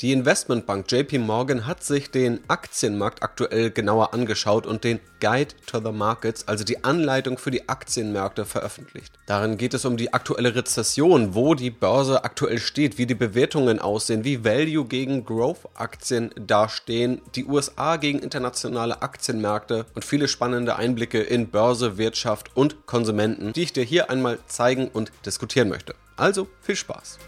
Die Investmentbank JP Morgan hat sich den Aktienmarkt aktuell genauer angeschaut und den Guide to the Markets, also die Anleitung für die Aktienmärkte, veröffentlicht. Darin geht es um die aktuelle Rezession, wo die Börse aktuell steht, wie die Bewertungen aussehen, wie Value gegen Growth-Aktien dastehen, die USA gegen internationale Aktienmärkte und viele spannende Einblicke in Börse, Wirtschaft und Konsumenten, die ich dir hier einmal zeigen und diskutieren möchte. Also viel Spaß!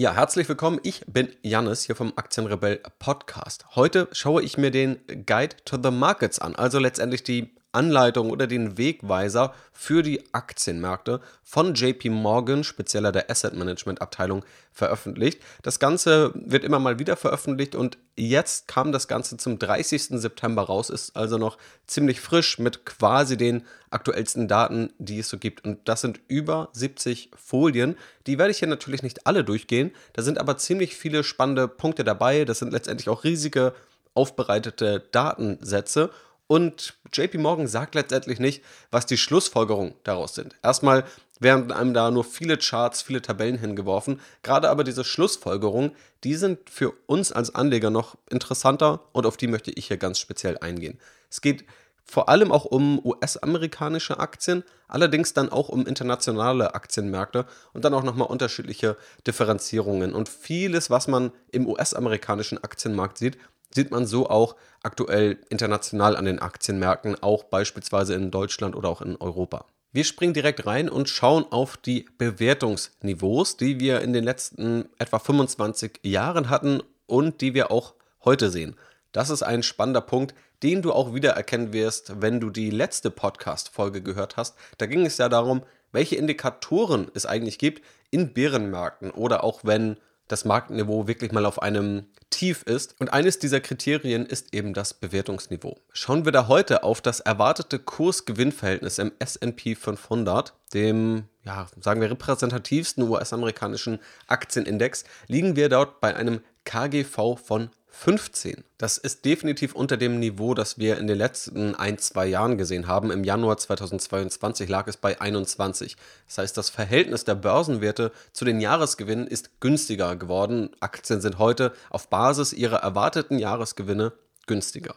Ja, herzlich willkommen. Ich bin Jannis hier vom Aktienrebell Podcast. Heute schaue ich mir den Guide to the Markets an, also letztendlich die Anleitung oder den Wegweiser für die Aktienmärkte von JP Morgan, spezieller der Asset Management Abteilung, veröffentlicht. Das Ganze wird immer mal wieder veröffentlicht und jetzt kam das Ganze zum 30. September raus, ist also noch ziemlich frisch mit quasi den aktuellsten Daten, die es so gibt. Und das sind über 70 Folien. Die werde ich hier natürlich nicht alle durchgehen. Da sind aber ziemlich viele spannende Punkte dabei. Das sind letztendlich auch riesige aufbereitete Datensätze und JP Morgan sagt letztendlich nicht, was die Schlussfolgerungen daraus sind. Erstmal werden einem da nur viele Charts, viele Tabellen hingeworfen. Gerade aber diese Schlussfolgerungen, die sind für uns als Anleger noch interessanter und auf die möchte ich hier ganz speziell eingehen. Es geht vor allem auch um US-amerikanische Aktien, allerdings dann auch um internationale Aktienmärkte und dann auch nochmal unterschiedliche Differenzierungen. Und vieles, was man im US-amerikanischen Aktienmarkt sieht, sieht man so auch aktuell international an den Aktienmärkten, auch beispielsweise in Deutschland oder auch in Europa. Wir springen direkt rein und schauen auf die Bewertungsniveaus, die wir in den letzten etwa 25 Jahren hatten und die wir auch heute sehen. Das ist ein spannender Punkt, den du auch wiedererkennen wirst, wenn du die letzte Podcast-Folge gehört hast. Da ging es ja darum, welche Indikatoren es eigentlich gibt in Bärenmärkten oder auch wenn das Marktniveau wirklich mal auf einem Tief ist. Und eines dieser Kriterien ist eben das Bewertungsniveau. Schauen wir da heute auf das erwartete Kurs-Gewinn-Verhältnis im SP 500, dem, ja, sagen wir, repräsentativsten US-amerikanischen Aktienindex, liegen wir dort bei einem KGV von 15. Das ist definitiv unter dem Niveau, das wir in den letzten ein, zwei Jahren gesehen haben. Im Januar 2022 lag es bei 21. Das heißt, das Verhältnis der Börsenwerte zu den Jahresgewinnen ist günstiger geworden. Aktien sind heute auf Basis ihrer erwarteten Jahresgewinne günstiger.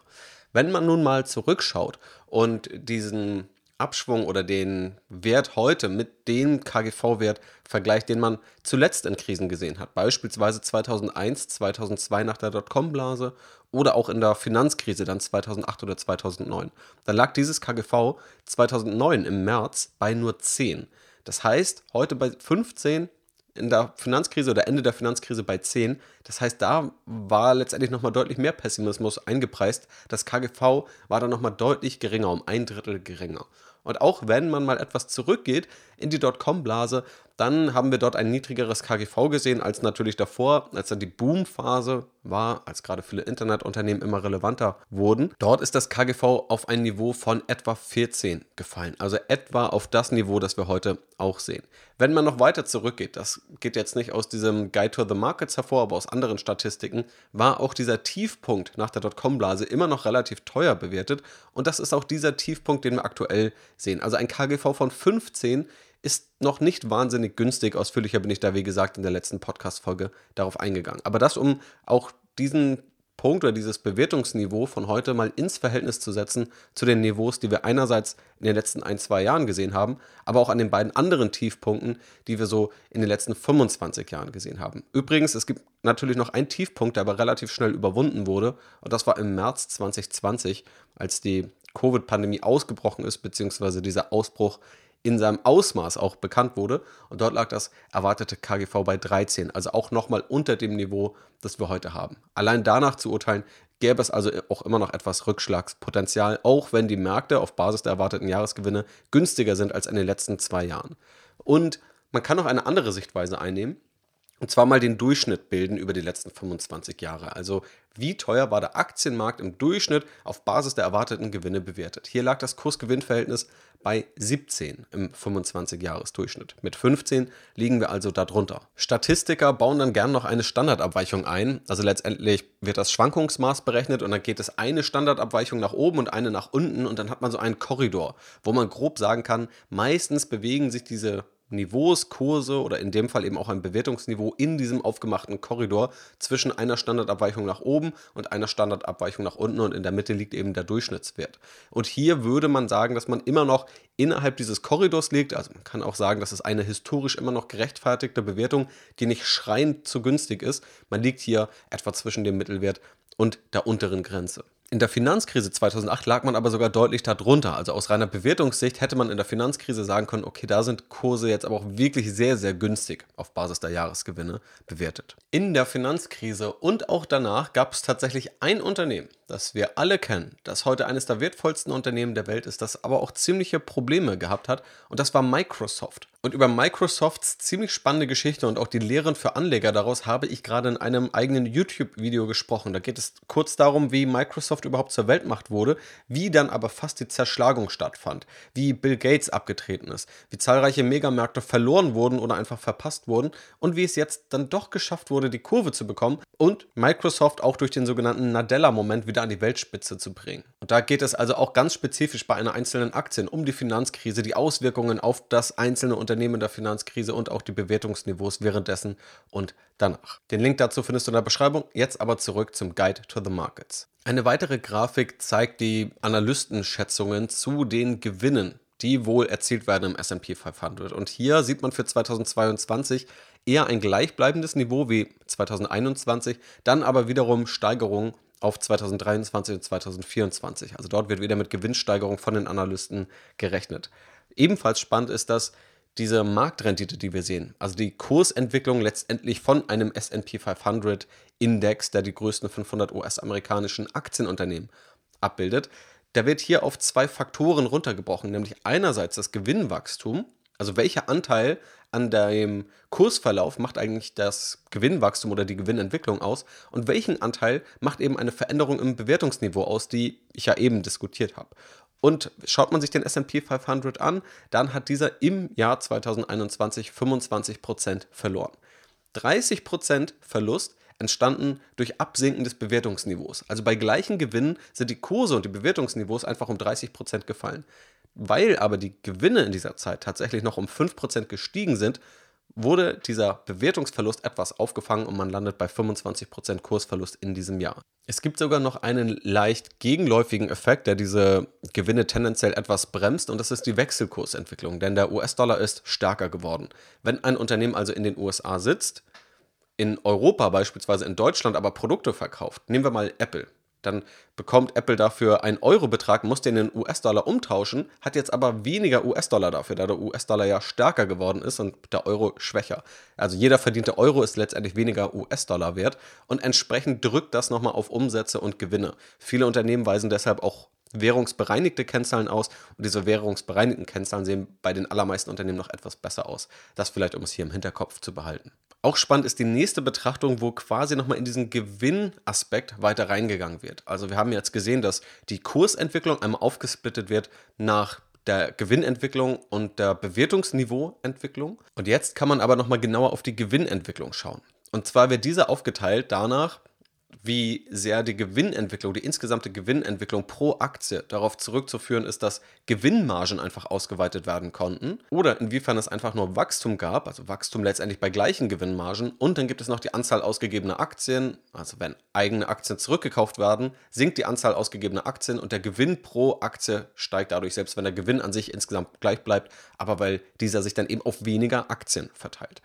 Wenn man nun mal zurückschaut und diesen Abschwung oder den Wert heute mit dem KGV-Wert vergleicht, den man zuletzt in Krisen gesehen hat. Beispielsweise 2001, 2002 nach der Dotcom-Blase oder auch in der Finanzkrise dann 2008 oder 2009. Dann lag dieses KGV 2009 im März bei nur 10. Das heißt, heute bei 15 in der Finanzkrise oder Ende der Finanzkrise bei 10. Das heißt, da war letztendlich nochmal deutlich mehr Pessimismus eingepreist. Das KGV war dann nochmal deutlich geringer, um ein Drittel geringer. Und auch wenn man mal etwas zurückgeht in die Dotcom-Blase, dann haben wir dort ein niedrigeres KGV gesehen als natürlich davor, als dann die Boomphase war, als gerade viele Internetunternehmen immer relevanter wurden. Dort ist das KGV auf ein Niveau von etwa 14 gefallen, also etwa auf das Niveau, das wir heute auch sehen. Wenn man noch weiter zurückgeht, das geht jetzt nicht aus diesem Guide to the Markets hervor, aber aus anderen Statistiken, war auch dieser Tiefpunkt nach der Dotcom-Blase immer noch relativ teuer bewertet und das ist auch dieser Tiefpunkt, den wir aktuell sehen. Also ein KGV von 15 ist noch nicht wahnsinnig günstig. Ausführlicher bin ich da, wie gesagt, in der letzten Podcast-Folge darauf eingegangen. Aber das, um auch diesen Punkt oder dieses Bewertungsniveau von heute mal ins Verhältnis zu setzen zu den Niveaus, die wir einerseits in den letzten ein, zwei Jahren gesehen haben, aber auch an den beiden anderen Tiefpunkten, die wir so in den letzten 25 Jahren gesehen haben. Übrigens, es gibt natürlich noch einen Tiefpunkt, der aber relativ schnell überwunden wurde, und das war im März 2020, als die Covid-Pandemie ausgebrochen ist, beziehungsweise dieser Ausbruch in seinem Ausmaß auch bekannt wurde. Und dort lag das erwartete KGV bei 13, also auch nochmal unter dem Niveau, das wir heute haben. Allein danach zu urteilen, gäbe es also auch immer noch etwas Rückschlagspotenzial, auch wenn die Märkte auf Basis der erwarteten Jahresgewinne günstiger sind als in den letzten zwei Jahren. Und man kann auch eine andere Sichtweise einnehmen. Und zwar mal den Durchschnitt bilden über die letzten 25 Jahre. Also wie teuer war der Aktienmarkt im Durchschnitt auf Basis der erwarteten Gewinne bewertet. Hier lag das Kurs-Gewinn-Verhältnis bei 17 im 25-Jahres-Durchschnitt. Mit 15 liegen wir also darunter. Statistiker bauen dann gern noch eine Standardabweichung ein. Also letztendlich wird das Schwankungsmaß berechnet und dann geht es eine Standardabweichung nach oben und eine nach unten und dann hat man so einen Korridor, wo man grob sagen kann, meistens bewegen sich diese Niveaus, Kurse oder in dem Fall eben auch ein Bewertungsniveau in diesem aufgemachten Korridor zwischen einer Standardabweichung nach oben und einer Standardabweichung nach unten und in der Mitte liegt eben der Durchschnittswert. Und hier würde man sagen, dass man immer noch innerhalb dieses Korridors liegt. Also man kann auch sagen, das ist eine historisch immer noch gerechtfertigte Bewertung, die nicht schreiend zu günstig ist. Man liegt hier etwa zwischen dem Mittelwert und der unteren Grenze. In der Finanzkrise 2008 lag man aber sogar deutlich darunter. Also aus reiner Bewertungssicht hätte man in der Finanzkrise sagen können, okay, da sind Kurse jetzt aber auch wirklich sehr, sehr günstig auf Basis der Jahresgewinne bewertet. In der Finanzkrise und auch danach gab es tatsächlich ein Unternehmen, das wir alle kennen, das heute eines der wertvollsten Unternehmen der Welt ist, das aber auch ziemliche Probleme gehabt hat und das war Microsoft. Und über Microsofts ziemlich spannende Geschichte und auch die Lehren für Anleger daraus habe ich gerade in einem eigenen YouTube-Video gesprochen. Da geht es kurz darum, wie Microsoft überhaupt zur Weltmacht wurde, wie dann aber fast die Zerschlagung stattfand, wie Bill Gates abgetreten ist, wie zahlreiche Megamärkte verloren wurden oder einfach verpasst wurden und wie es jetzt dann doch geschafft wurde, die Kurve zu bekommen und Microsoft auch durch den sogenannten Nadella-Moment wieder an die Weltspitze zu bringen. Und da geht es also auch ganz spezifisch bei einer einzelnen Aktie um die Finanzkrise, die Auswirkungen auf das einzelne Unternehmen der Finanzkrise und auch die Bewertungsniveaus währenddessen und danach. Den Link dazu findest du in der Beschreibung. Jetzt aber zurück zum Guide to the Markets. Eine weitere Grafik zeigt die Analystenschätzungen zu den Gewinnen, die wohl erzielt werden im SP 500. Und hier sieht man für 2022 eher ein gleichbleibendes Niveau wie 2021, dann aber wiederum Steigerungen auf 2023 und 2024. Also dort wird wieder mit Gewinnsteigerung von den Analysten gerechnet. Ebenfalls spannend ist, dass diese Marktrendite, die wir sehen, also die Kursentwicklung letztendlich von einem SP 500 Index, der die größten 500 US-amerikanischen Aktienunternehmen abbildet, der wird hier auf zwei Faktoren runtergebrochen, nämlich einerseits das Gewinnwachstum, also welcher Anteil an dem Kursverlauf macht eigentlich das Gewinnwachstum oder die Gewinnentwicklung aus und welchen Anteil macht eben eine Veränderung im Bewertungsniveau aus, die ich ja eben diskutiert habe. Und schaut man sich den SP 500 an, dann hat dieser im Jahr 2021 25% verloren. 30% Verlust entstanden durch Absinken des Bewertungsniveaus. Also bei gleichen Gewinnen sind die Kurse und die Bewertungsniveaus einfach um 30% gefallen. Weil aber die Gewinne in dieser Zeit tatsächlich noch um 5% gestiegen sind, wurde dieser Bewertungsverlust etwas aufgefangen und man landet bei 25% Kursverlust in diesem Jahr. Es gibt sogar noch einen leicht gegenläufigen Effekt, der diese Gewinne tendenziell etwas bremst und das ist die Wechselkursentwicklung, denn der US-Dollar ist stärker geworden. Wenn ein Unternehmen also in den USA sitzt, in Europa beispielsweise in Deutschland aber Produkte verkauft, nehmen wir mal Apple, dann bekommt Apple dafür einen Euro-Betrag, muss den in US-Dollar umtauschen, hat jetzt aber weniger US-Dollar dafür, da der US-Dollar ja stärker geworden ist und der Euro schwächer. Also jeder verdiente Euro ist letztendlich weniger US-Dollar wert und entsprechend drückt das nochmal auf Umsätze und Gewinne. Viele Unternehmen weisen deshalb auch währungsbereinigte Kennzahlen aus und diese währungsbereinigten Kennzahlen sehen bei den allermeisten Unternehmen noch etwas besser aus. Das vielleicht, um es hier im Hinterkopf zu behalten. Auch spannend ist die nächste Betrachtung, wo quasi nochmal in diesen Gewinnaspekt weiter reingegangen wird. Also wir haben jetzt gesehen, dass die Kursentwicklung einmal aufgesplittet wird nach der Gewinnentwicklung und der Bewertungsniveauentwicklung. Und jetzt kann man aber nochmal genauer auf die Gewinnentwicklung schauen. Und zwar wird diese aufgeteilt danach, wie sehr die Gewinnentwicklung, die insgesamte Gewinnentwicklung pro Aktie darauf zurückzuführen ist, dass Gewinnmargen einfach ausgeweitet werden konnten oder inwiefern es einfach nur Wachstum gab, also Wachstum letztendlich bei gleichen Gewinnmargen. Und dann gibt es noch die Anzahl ausgegebener Aktien, also wenn eigene Aktien zurückgekauft werden, sinkt die Anzahl ausgegebener Aktien und der Gewinn pro Aktie steigt dadurch, selbst wenn der Gewinn an sich insgesamt gleich bleibt, aber weil dieser sich dann eben auf weniger Aktien verteilt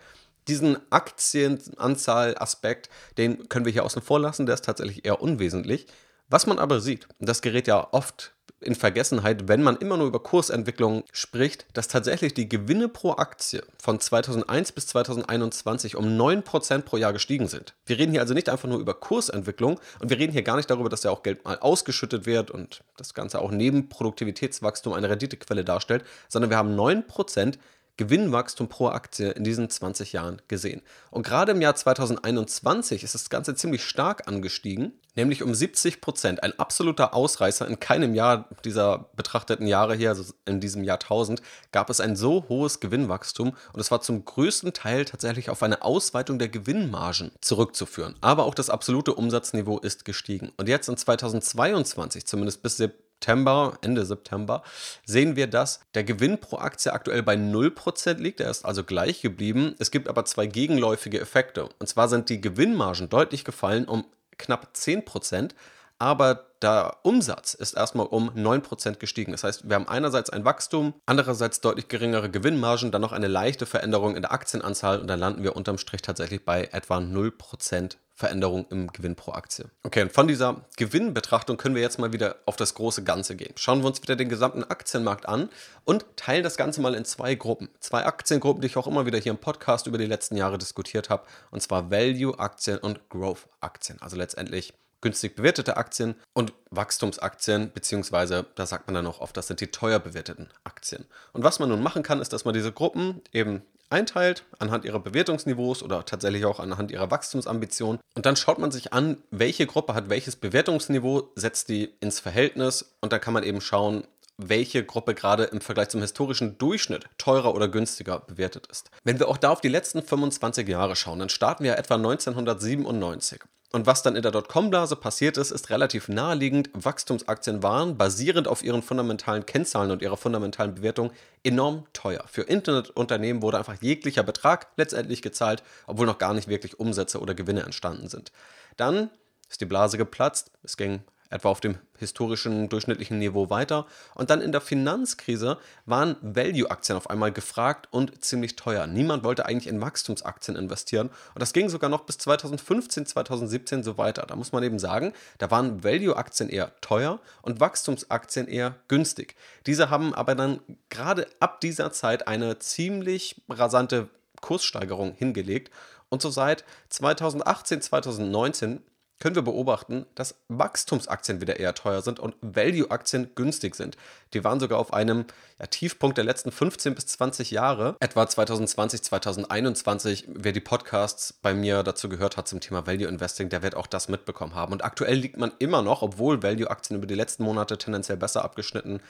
diesen Aktienanzahl-Aspekt, den können wir hier außen vor lassen, der ist tatsächlich eher unwesentlich. Was man aber sieht, das gerät ja oft in Vergessenheit, wenn man immer nur über Kursentwicklung spricht, dass tatsächlich die Gewinne pro Aktie von 2001 bis 2021 um 9% pro Jahr gestiegen sind. Wir reden hier also nicht einfach nur über Kursentwicklung und wir reden hier gar nicht darüber, dass ja auch Geld mal ausgeschüttet wird und das Ganze auch neben Produktivitätswachstum eine Renditequelle darstellt, sondern wir haben 9% Gewinnwachstum pro Aktie in diesen 20 Jahren gesehen. Und gerade im Jahr 2021 ist das Ganze ziemlich stark angestiegen, nämlich um 70 Prozent. Ein absoluter Ausreißer. In keinem Jahr dieser betrachteten Jahre hier, also in diesem Jahrtausend, gab es ein so hohes Gewinnwachstum und es war zum größten Teil tatsächlich auf eine Ausweitung der Gewinnmargen zurückzuführen. Aber auch das absolute Umsatzniveau ist gestiegen. Und jetzt in 2022, zumindest bis September, Ende September, sehen wir, dass der Gewinn pro Aktie aktuell bei 0% liegt. Er ist also gleich geblieben. Es gibt aber zwei gegenläufige Effekte. Und zwar sind die Gewinnmargen deutlich gefallen um knapp 10%, aber der Umsatz ist erstmal um 9% gestiegen. Das heißt, wir haben einerseits ein Wachstum, andererseits deutlich geringere Gewinnmargen, dann noch eine leichte Veränderung in der Aktienanzahl und dann landen wir unterm Strich tatsächlich bei etwa 0% Veränderung im Gewinn pro Aktie. Okay, und von dieser Gewinnbetrachtung können wir jetzt mal wieder auf das große Ganze gehen. Schauen wir uns wieder den gesamten Aktienmarkt an und teilen das Ganze mal in zwei Gruppen. Zwei Aktiengruppen, die ich auch immer wieder hier im Podcast über die letzten Jahre diskutiert habe, und zwar Value-Aktien und Growth-Aktien. Also letztendlich günstig bewertete Aktien und Wachstumsaktien, beziehungsweise da sagt man dann auch oft, das sind die teuer bewerteten Aktien. Und was man nun machen kann, ist, dass man diese Gruppen eben einteilt anhand ihrer Bewertungsniveaus oder tatsächlich auch anhand ihrer Wachstumsambitionen. Und dann schaut man sich an, welche Gruppe hat welches Bewertungsniveau, setzt die ins Verhältnis und dann kann man eben schauen, welche Gruppe gerade im Vergleich zum historischen Durchschnitt teurer oder günstiger bewertet ist. Wenn wir auch da auf die letzten 25 Jahre schauen, dann starten wir etwa 1997. Und was dann in der Dotcom-Blase passiert ist, ist relativ naheliegend. Wachstumsaktien waren, basierend auf ihren fundamentalen Kennzahlen und ihrer fundamentalen Bewertung, enorm teuer. Für Internetunternehmen wurde einfach jeglicher Betrag letztendlich gezahlt, obwohl noch gar nicht wirklich Umsätze oder Gewinne entstanden sind. Dann ist die Blase geplatzt, es ging etwa auf dem historischen durchschnittlichen Niveau weiter. Und dann in der Finanzkrise waren Value-Aktien auf einmal gefragt und ziemlich teuer. Niemand wollte eigentlich in Wachstumsaktien investieren. Und das ging sogar noch bis 2015, 2017 so weiter. Da muss man eben sagen, da waren Value-Aktien eher teuer und Wachstumsaktien eher günstig. Diese haben aber dann gerade ab dieser Zeit eine ziemlich rasante Kurssteigerung hingelegt. Und so seit 2018, 2019 können wir beobachten, dass Wachstumsaktien wieder eher teuer sind und Value-Aktien günstig sind. Die waren sogar auf einem ja, Tiefpunkt der letzten 15 bis 20 Jahre, etwa 2020, 2021. Wer die Podcasts bei mir dazu gehört hat zum Thema Value Investing, der wird auch das mitbekommen haben. Und aktuell liegt man immer noch, obwohl Value-Aktien über die letzten Monate tendenziell besser abgeschnitten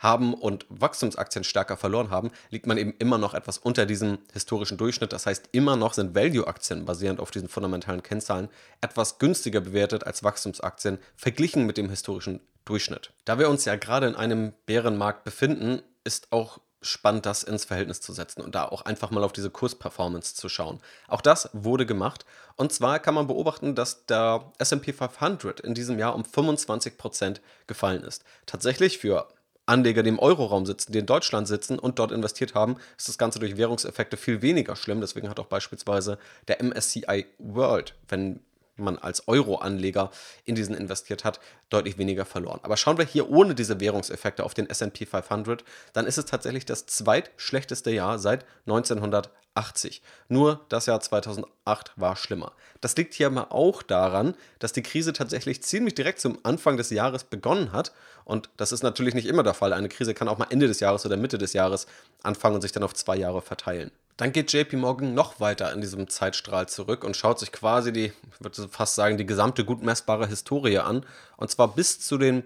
haben und Wachstumsaktien stärker verloren haben, liegt man eben immer noch etwas unter diesem historischen Durchschnitt. Das heißt, immer noch sind Value-Aktien basierend auf diesen fundamentalen Kennzahlen etwas günstiger bewertet als Wachstumsaktien verglichen mit dem historischen Durchschnitt. Da wir uns ja gerade in einem Bärenmarkt befinden, ist auch spannend, das ins Verhältnis zu setzen und da auch einfach mal auf diese Kursperformance zu schauen. Auch das wurde gemacht. Und zwar kann man beobachten, dass der SP 500 in diesem Jahr um 25% gefallen ist. Tatsächlich für Anleger, die im Euroraum sitzen, die in Deutschland sitzen und dort investiert haben, ist das Ganze durch Währungseffekte viel weniger schlimm. Deswegen hat auch beispielsweise der MSCI World, wenn man als Euro-Anleger in diesen investiert hat, deutlich weniger verloren. Aber schauen wir hier ohne diese Währungseffekte auf den SP 500, dann ist es tatsächlich das zweitschlechteste Jahr seit 1980. Nur das Jahr 2008 war schlimmer. Das liegt hier aber auch daran, dass die Krise tatsächlich ziemlich direkt zum Anfang des Jahres begonnen hat. Und das ist natürlich nicht immer der Fall. Eine Krise kann auch mal Ende des Jahres oder Mitte des Jahres anfangen und sich dann auf zwei Jahre verteilen. Dann geht JP Morgan noch weiter in diesem Zeitstrahl zurück und schaut sich quasi die, ich würde fast sagen, die gesamte gut messbare Historie an. Und zwar bis zu den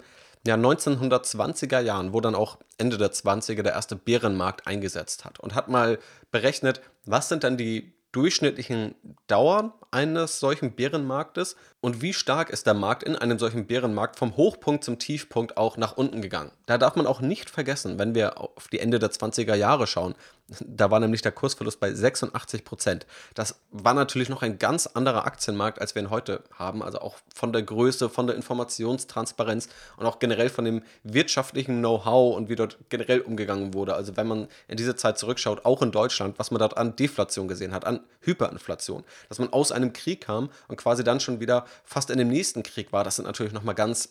ja, 1920er Jahren, wo dann auch Ende der 20er der erste Bärenmarkt eingesetzt hat. Und hat mal berechnet, was sind dann die durchschnittlichen Dauern eines solchen Bärenmarktes und wie stark ist der Markt in einem solchen Bärenmarkt vom Hochpunkt zum Tiefpunkt auch nach unten gegangen. Da darf man auch nicht vergessen, wenn wir auf die Ende der 20er Jahre schauen, da war nämlich der Kursverlust bei 86 Prozent. Das war natürlich noch ein ganz anderer Aktienmarkt, als wir ihn heute haben. Also auch von der Größe, von der Informationstransparenz und auch generell von dem wirtschaftlichen Know-how und wie dort generell umgegangen wurde. Also wenn man in diese Zeit zurückschaut, auch in Deutschland, was man dort an Deflation gesehen hat, an Hyperinflation, dass man aus einem Krieg kam und quasi dann schon wieder fast in dem nächsten Krieg war, das sind natürlich nochmal ganz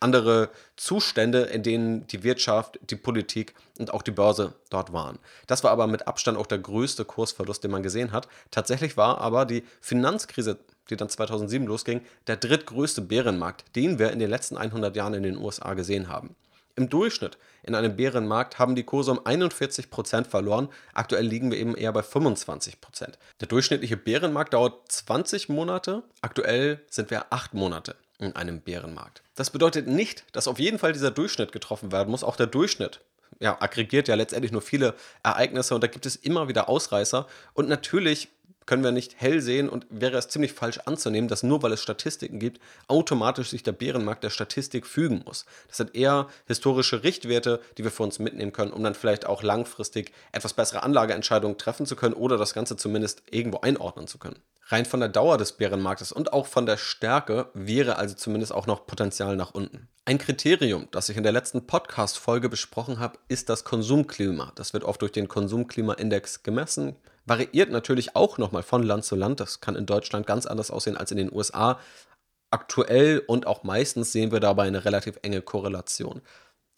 andere Zustände, in denen die Wirtschaft, die Politik und auch die Börse dort waren. Das war aber mit Abstand auch der größte Kursverlust, den man gesehen hat. Tatsächlich war aber die Finanzkrise, die dann 2007 losging, der drittgrößte Bärenmarkt, den wir in den letzten 100 Jahren in den USA gesehen haben. Im Durchschnitt in einem Bärenmarkt haben die Kurse um 41% verloren. Aktuell liegen wir eben eher bei 25%. Der durchschnittliche Bärenmarkt dauert 20 Monate. Aktuell sind wir 8 Monate in einem Bärenmarkt. Das bedeutet nicht, dass auf jeden Fall dieser Durchschnitt getroffen werden muss. Auch der Durchschnitt ja, aggregiert ja letztendlich nur viele Ereignisse und da gibt es immer wieder Ausreißer. Und natürlich können wir nicht hell sehen und wäre es ziemlich falsch anzunehmen, dass nur weil es Statistiken gibt, automatisch sich der Bärenmarkt der Statistik fügen muss. Das sind eher historische Richtwerte, die wir für uns mitnehmen können, um dann vielleicht auch langfristig etwas bessere Anlageentscheidungen treffen zu können oder das Ganze zumindest irgendwo einordnen zu können. Rein von der Dauer des Bärenmarktes und auch von der Stärke wäre also zumindest auch noch Potenzial nach unten. Ein Kriterium, das ich in der letzten Podcast-Folge besprochen habe, ist das Konsumklima. Das wird oft durch den Konsumklimaindex gemessen variiert natürlich auch nochmal von Land zu Land. Das kann in Deutschland ganz anders aussehen als in den USA. Aktuell und auch meistens sehen wir dabei eine relativ enge Korrelation.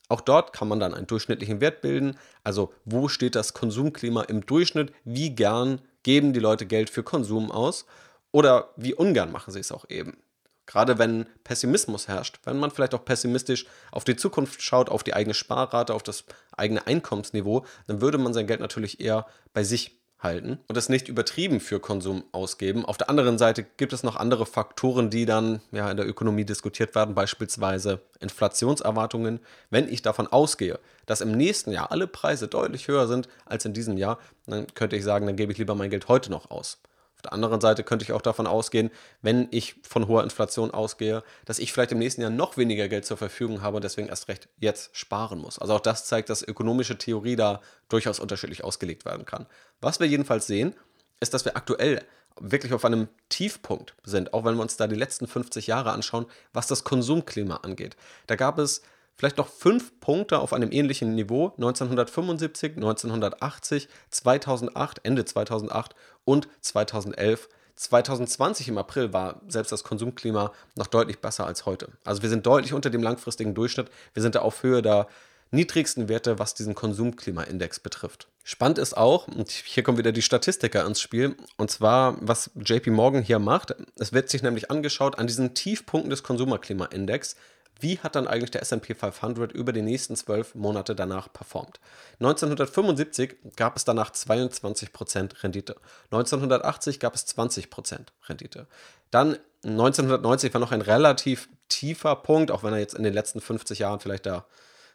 Auch dort kann man dann einen durchschnittlichen Wert bilden. Also wo steht das Konsumklima im Durchschnitt? Wie gern geben die Leute Geld für Konsum aus? Oder wie ungern machen sie es auch eben? Gerade wenn Pessimismus herrscht, wenn man vielleicht auch pessimistisch auf die Zukunft schaut, auf die eigene Sparrate, auf das eigene Einkommensniveau, dann würde man sein Geld natürlich eher bei sich halten und es nicht übertrieben für Konsum ausgeben. Auf der anderen Seite gibt es noch andere Faktoren, die dann ja in der Ökonomie diskutiert werden, beispielsweise Inflationserwartungen. Wenn ich davon ausgehe, dass im nächsten Jahr alle Preise deutlich höher sind als in diesem Jahr, dann könnte ich sagen, dann gebe ich lieber mein Geld heute noch aus. Der anderen Seite könnte ich auch davon ausgehen, wenn ich von hoher Inflation ausgehe, dass ich vielleicht im nächsten Jahr noch weniger Geld zur Verfügung habe und deswegen erst recht jetzt sparen muss. Also auch das zeigt, dass ökonomische Theorie da durchaus unterschiedlich ausgelegt werden kann. Was wir jedenfalls sehen, ist, dass wir aktuell wirklich auf einem Tiefpunkt sind, auch wenn wir uns da die letzten 50 Jahre anschauen, was das Konsumklima angeht. Da gab es vielleicht noch fünf Punkte auf einem ähnlichen Niveau 1975, 1980, 2008, Ende 2008 und 2011. 2020 im April war selbst das Konsumklima noch deutlich besser als heute. Also wir sind deutlich unter dem langfristigen Durchschnitt. Wir sind da auf Höhe der niedrigsten Werte, was diesen Konsumklimaindex betrifft. Spannend ist auch, und hier kommen wieder die Statistiker ins Spiel, und zwar, was JP Morgan hier macht. Es wird sich nämlich angeschaut an diesen Tiefpunkten des Konsumerklimaindex, wie hat dann eigentlich der SP 500 über die nächsten zwölf Monate danach performt? 1975 gab es danach 22% Rendite. 1980 gab es 20% Rendite. Dann 1990 war noch ein relativ tiefer Punkt, auch wenn er jetzt in den letzten 50 Jahren vielleicht der,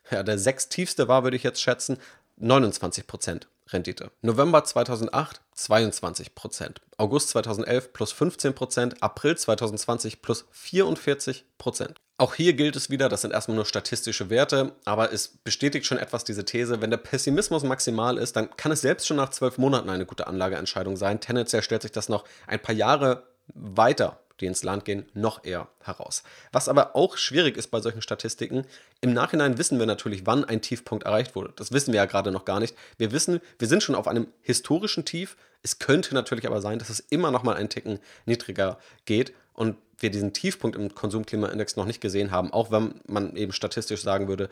ja, der sechstiefste war, würde ich jetzt schätzen. 29% Rendite. November 2008 22%, August 2011 plus 15%, April 2020 plus 44%. Auch hier gilt es wieder, das sind erstmal nur statistische Werte, aber es bestätigt schon etwas diese These, wenn der Pessimismus maximal ist, dann kann es selbst schon nach zwölf Monaten eine gute Anlageentscheidung sein. Tendenziell stellt sich das noch ein paar Jahre weiter die ins Land gehen, noch eher heraus. Was aber auch schwierig ist bei solchen Statistiken, im Nachhinein wissen wir natürlich, wann ein Tiefpunkt erreicht wurde. Das wissen wir ja gerade noch gar nicht. Wir wissen, wir sind schon auf einem historischen Tief. Es könnte natürlich aber sein, dass es immer noch mal einen Ticken niedriger geht und wir diesen Tiefpunkt im Konsumklimaindex noch nicht gesehen haben, auch wenn man eben statistisch sagen würde,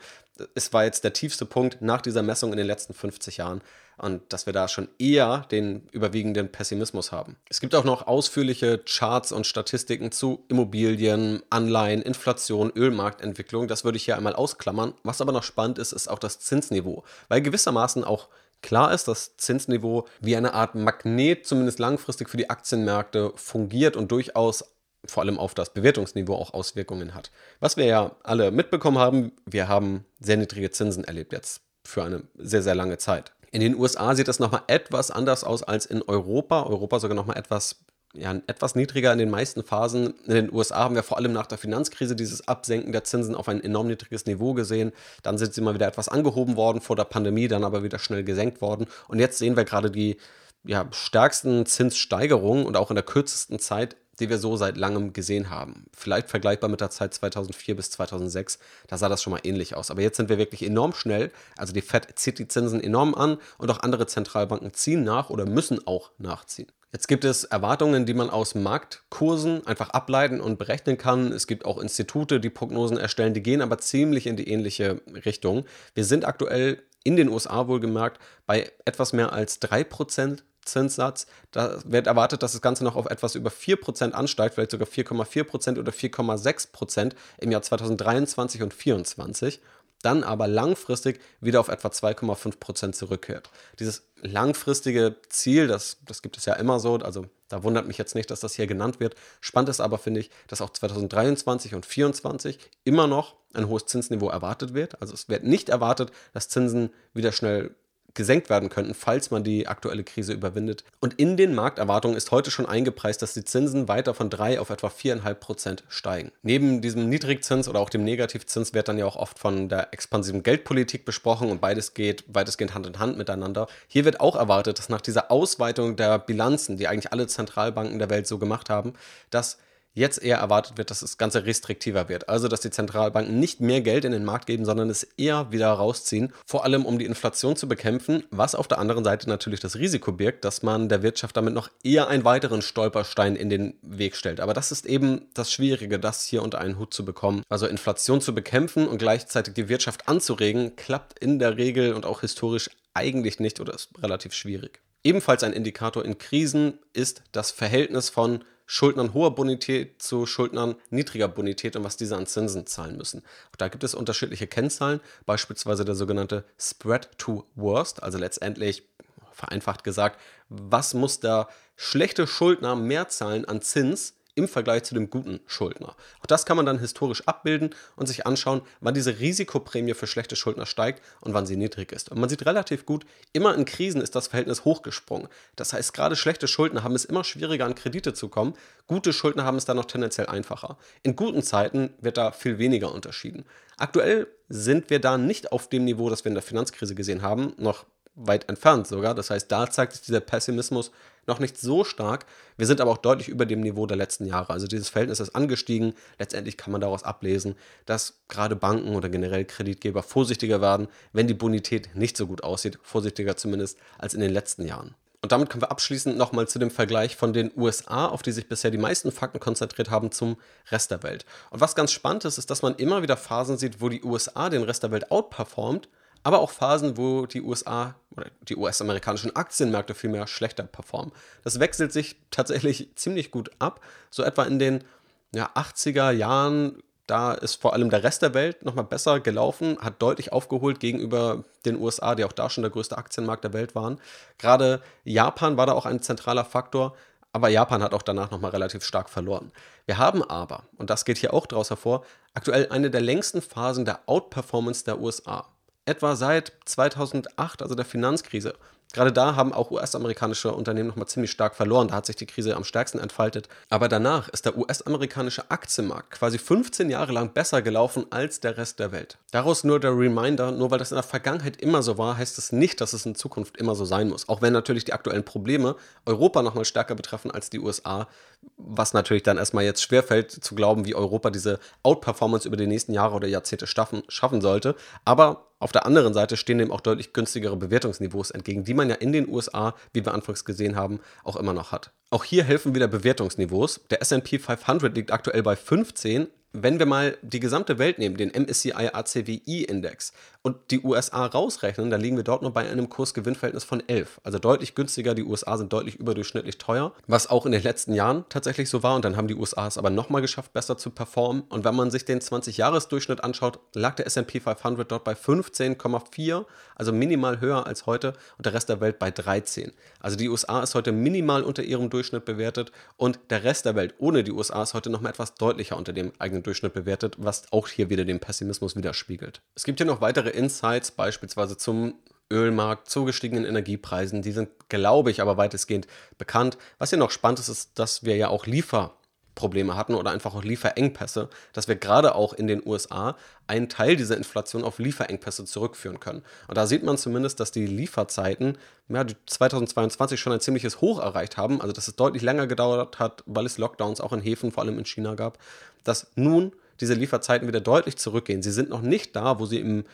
es war jetzt der tiefste Punkt nach dieser Messung in den letzten 50 Jahren und dass wir da schon eher den überwiegenden Pessimismus haben. Es gibt auch noch ausführliche Charts und Statistiken zu Immobilien, Anleihen, Inflation, Ölmarktentwicklung. Das würde ich hier einmal ausklammern. Was aber noch spannend ist, ist auch das Zinsniveau, weil gewissermaßen auch Klar ist, dass Zinsniveau wie eine Art Magnet zumindest langfristig für die Aktienmärkte fungiert und durchaus vor allem auf das Bewertungsniveau auch Auswirkungen hat. Was wir ja alle mitbekommen haben, wir haben sehr niedrige Zinsen erlebt jetzt für eine sehr, sehr lange Zeit. In den USA sieht das nochmal etwas anders aus als in Europa. Europa sogar nochmal etwas, ja, etwas niedriger in den meisten Phasen. In den USA haben wir vor allem nach der Finanzkrise dieses Absenken der Zinsen auf ein enorm niedriges Niveau gesehen. Dann sind sie mal wieder etwas angehoben worden vor der Pandemie, dann aber wieder schnell gesenkt worden. Und jetzt sehen wir gerade die ja, stärksten Zinssteigerungen und auch in der kürzesten Zeit die wir so seit langem gesehen haben. Vielleicht vergleichbar mit der Zeit 2004 bis 2006, da sah das schon mal ähnlich aus. Aber jetzt sind wir wirklich enorm schnell. Also die Fed zieht die Zinsen enorm an und auch andere Zentralbanken ziehen nach oder müssen auch nachziehen. Jetzt gibt es Erwartungen, die man aus Marktkursen einfach ableiten und berechnen kann. Es gibt auch Institute, die Prognosen erstellen, die gehen aber ziemlich in die ähnliche Richtung. Wir sind aktuell in den USA wohlgemerkt bei etwas mehr als 3% Zinssatz. Da wird erwartet, dass das Ganze noch auf etwas über 4% ansteigt, vielleicht sogar 4,4% oder 4,6% im Jahr 2023 und 2024. dann aber langfristig wieder auf etwa 2,5 Prozent zurückkehrt. Dieses langfristige Ziel, das, das gibt es ja immer so, also da wundert mich jetzt nicht, dass das hier genannt wird. Spannend ist aber, finde ich, dass auch 2023 und 2024 immer noch ein hohes Zinsniveau erwartet wird. Also es wird nicht erwartet, dass Zinsen wieder schnell gesenkt werden könnten, falls man die aktuelle Krise überwindet. Und in den Markterwartungen ist heute schon eingepreist, dass die Zinsen weiter von 3 auf etwa 4,5 Prozent steigen. Neben diesem Niedrigzins oder auch dem Negativzins wird dann ja auch oft von der expansiven Geldpolitik besprochen und beides geht weitestgehend Hand in Hand miteinander. Hier wird auch erwartet, dass nach dieser Ausweitung der Bilanzen, die eigentlich alle Zentralbanken der Welt so gemacht haben, dass jetzt eher erwartet wird, dass das Ganze restriktiver wird. Also, dass die Zentralbanken nicht mehr Geld in den Markt geben, sondern es eher wieder rausziehen. Vor allem, um die Inflation zu bekämpfen, was auf der anderen Seite natürlich das Risiko birgt, dass man der Wirtschaft damit noch eher einen weiteren Stolperstein in den Weg stellt. Aber das ist eben das Schwierige, das hier unter einen Hut zu bekommen. Also Inflation zu bekämpfen und gleichzeitig die Wirtschaft anzuregen, klappt in der Regel und auch historisch eigentlich nicht oder ist relativ schwierig. Ebenfalls ein Indikator in Krisen ist das Verhältnis von Schuldnern hoher Bonität zu Schuldnern niedriger Bonität und was diese an Zinsen zahlen müssen. Da gibt es unterschiedliche Kennzahlen, beispielsweise der sogenannte Spread to Worst, also letztendlich vereinfacht gesagt, was muss der schlechte Schuldner mehr zahlen an Zins im Vergleich zu dem guten Schuldner. Auch das kann man dann historisch abbilden und sich anschauen, wann diese Risikoprämie für schlechte Schuldner steigt und wann sie niedrig ist. Und man sieht relativ gut, immer in Krisen ist das Verhältnis hochgesprungen. Das heißt, gerade schlechte Schuldner haben es immer schwieriger an Kredite zu kommen, gute Schuldner haben es dann noch tendenziell einfacher. In guten Zeiten wird da viel weniger unterschieden. Aktuell sind wir da nicht auf dem Niveau, das wir in der Finanzkrise gesehen haben, noch weit entfernt sogar. Das heißt, da zeigt sich dieser Pessimismus noch nicht so stark. Wir sind aber auch deutlich über dem Niveau der letzten Jahre. Also dieses Verhältnis ist angestiegen. Letztendlich kann man daraus ablesen, dass gerade Banken oder generell Kreditgeber vorsichtiger werden, wenn die Bonität nicht so gut aussieht. Vorsichtiger zumindest als in den letzten Jahren. Und damit kommen wir abschließend nochmal zu dem Vergleich von den USA, auf die sich bisher die meisten Fakten konzentriert haben, zum Rest der Welt. Und was ganz spannend ist, ist, dass man immer wieder Phasen sieht, wo die USA den Rest der Welt outperformt aber auch Phasen, wo die USA oder die US-amerikanischen Aktienmärkte vielmehr schlechter performen. Das wechselt sich tatsächlich ziemlich gut ab. So etwa in den ja, 80er Jahren, da ist vor allem der Rest der Welt nochmal besser gelaufen, hat deutlich aufgeholt gegenüber den USA, die auch da schon der größte Aktienmarkt der Welt waren. Gerade Japan war da auch ein zentraler Faktor. Aber Japan hat auch danach nochmal relativ stark verloren. Wir haben aber, und das geht hier auch daraus hervor, aktuell eine der längsten Phasen der Outperformance der USA etwa seit 2008, also der Finanzkrise. Gerade da haben auch US-amerikanische Unternehmen nochmal ziemlich stark verloren. Da hat sich die Krise am stärksten entfaltet. Aber danach ist der US-amerikanische Aktienmarkt quasi 15 Jahre lang besser gelaufen als der Rest der Welt. Daraus nur der Reminder, nur weil das in der Vergangenheit immer so war, heißt es nicht, dass es in Zukunft immer so sein muss. Auch wenn natürlich die aktuellen Probleme Europa nochmal stärker betreffen als die USA, was natürlich dann erstmal jetzt schwerfällt zu glauben, wie Europa diese Outperformance über die nächsten Jahre oder Jahrzehnte schaffen, schaffen sollte. Aber auf der anderen Seite stehen dem auch deutlich günstigere Bewertungsniveaus entgegen, die man ja in den USA, wie wir anfangs gesehen haben, auch immer noch hat. Auch hier helfen wieder Bewertungsniveaus. Der SP 500 liegt aktuell bei 15, wenn wir mal die gesamte Welt nehmen, den MSCI ACWI Index und die USA rausrechnen, dann liegen wir dort nur bei einem Kursgewinnverhältnis von 11. Also deutlich günstiger. Die USA sind deutlich überdurchschnittlich teuer, was auch in den letzten Jahren tatsächlich so war. Und dann haben die USA es aber nochmal geschafft, besser zu performen. Und wenn man sich den 20-Jahres-Durchschnitt anschaut, lag der SP 500 dort bei 15,4, also minimal höher als heute und der Rest der Welt bei 13. Also die USA ist heute minimal unter ihrem Durchschnitt bewertet und der Rest der Welt ohne die USA ist heute nochmal etwas deutlicher unter dem eigenen Durchschnitt bewertet, was auch hier wieder den Pessimismus widerspiegelt. Es gibt hier noch weitere Insights, beispielsweise zum Ölmarkt, zu gestiegenen Energiepreisen. Die sind, glaube ich, aber weitestgehend bekannt. Was hier noch spannend ist, ist, dass wir ja auch Liefer Probleme hatten oder einfach auch Lieferengpässe, dass wir gerade auch in den USA einen Teil dieser Inflation auf Lieferengpässe zurückführen können. Und da sieht man zumindest, dass die Lieferzeiten ja, 2022 schon ein ziemliches Hoch erreicht haben, also dass es deutlich länger gedauert hat, weil es Lockdowns auch in Häfen, vor allem in China gab, dass nun diese Lieferzeiten wieder deutlich zurückgehen. Sie sind noch nicht da, wo sie im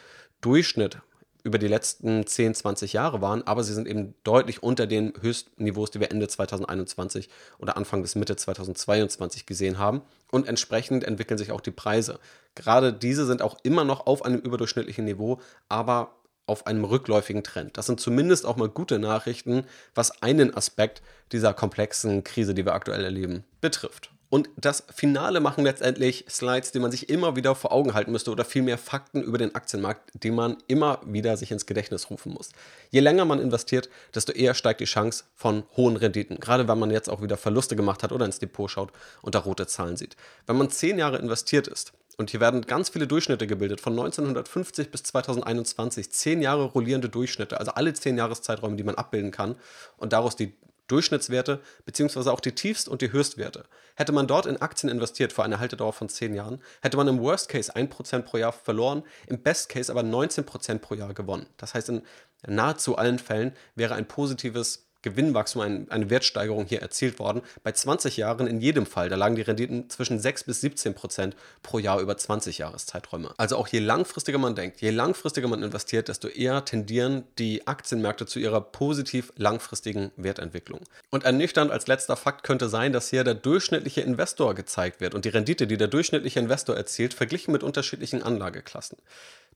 Durchschnitt über die letzten 10, 20 Jahre waren, aber sie sind eben deutlich unter den Höchstniveaus, die wir Ende 2021 oder Anfang bis Mitte 2022 gesehen haben. Und entsprechend entwickeln sich auch die Preise. Gerade diese sind auch immer noch auf einem überdurchschnittlichen Niveau, aber auf einem rückläufigen Trend. Das sind zumindest auch mal gute Nachrichten, was einen Aspekt dieser komplexen Krise, die wir aktuell erleben, betrifft. Und das Finale machen letztendlich Slides, die man sich immer wieder vor Augen halten müsste oder vielmehr Fakten über den Aktienmarkt, die man immer wieder sich ins Gedächtnis rufen muss. Je länger man investiert, desto eher steigt die Chance von hohen Renditen. Gerade wenn man jetzt auch wieder Verluste gemacht hat oder ins Depot schaut und da rote Zahlen sieht. Wenn man zehn Jahre investiert ist, und hier werden ganz viele Durchschnitte gebildet, von 1950 bis 2021, zehn Jahre rollierende Durchschnitte, also alle zehn Jahreszeiträume, die man abbilden kann und daraus die Durchschnittswerte beziehungsweise auch die Tiefst- und die Höchstwerte. Hätte man dort in Aktien investiert für eine Haltedauer von 10 Jahren, hätte man im Worst Case 1% pro Jahr verloren, im Best Case aber 19% pro Jahr gewonnen. Das heißt, in nahezu allen Fällen wäre ein positives Gewinnwachstum, ein, eine Wertsteigerung hier erzielt worden. Bei 20 Jahren in jedem Fall, da lagen die Renditen zwischen 6 bis 17 Prozent pro Jahr über 20 Jahreszeiträume. Also auch je langfristiger man denkt, je langfristiger man investiert, desto eher tendieren die Aktienmärkte zu ihrer positiv langfristigen Wertentwicklung. Und ernüchternd als letzter Fakt könnte sein, dass hier der durchschnittliche Investor gezeigt wird und die Rendite, die der durchschnittliche Investor erzielt, verglichen mit unterschiedlichen Anlageklassen.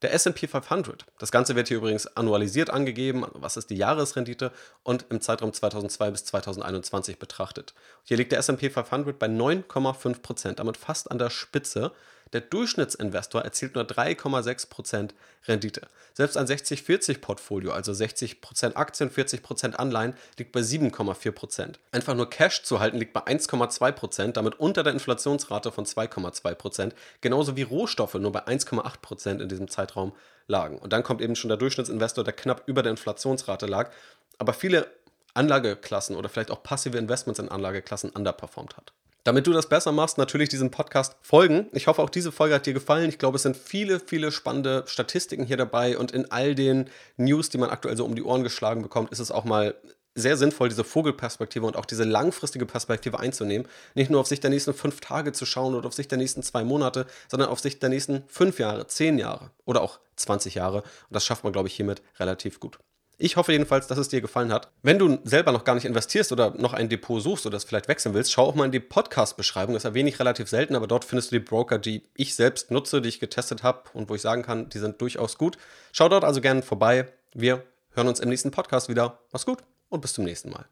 Der SP 500, das Ganze wird hier übrigens annualisiert angegeben, also was ist die Jahresrendite? Und im Zeitraum 2002 bis 2021 betrachtet. Hier liegt der SP 500 bei 9,5%, damit fast an der Spitze der Durchschnittsinvestor erzielt nur 3,6% Rendite. Selbst ein 60-40-Portfolio, also 60% Aktien, 40% Anleihen, liegt bei 7,4%. Einfach nur Cash zu halten liegt bei 1,2%, damit unter der Inflationsrate von 2,2%, genauso wie Rohstoffe nur bei 1,8% in diesem Zeitraum lagen. Und dann kommt eben schon der Durchschnittsinvestor, der knapp über der Inflationsrate lag, aber viele Anlageklassen oder vielleicht auch passive Investments in Anlageklassen underperformed hat. Damit du das besser machst, natürlich diesem Podcast folgen. Ich hoffe, auch diese Folge hat dir gefallen. Ich glaube, es sind viele, viele spannende Statistiken hier dabei und in all den News, die man aktuell so um die Ohren geschlagen bekommt, ist es auch mal sehr sinnvoll, diese Vogelperspektive und auch diese langfristige Perspektive einzunehmen. Nicht nur auf Sicht der nächsten fünf Tage zu schauen oder auf Sicht der nächsten zwei Monate, sondern auf Sicht der nächsten fünf Jahre, zehn Jahre oder auch 20 Jahre. Und das schafft man, glaube ich, hiermit relativ gut. Ich hoffe jedenfalls, dass es dir gefallen hat. Wenn du selber noch gar nicht investierst oder noch ein Depot suchst oder es vielleicht wechseln willst, schau auch mal in die Podcast-Beschreibung. Das erwähne ich relativ selten, aber dort findest du die Broker, die ich selbst nutze, die ich getestet habe und wo ich sagen kann, die sind durchaus gut. Schau dort also gerne vorbei. Wir hören uns im nächsten Podcast wieder. Mach's gut und bis zum nächsten Mal.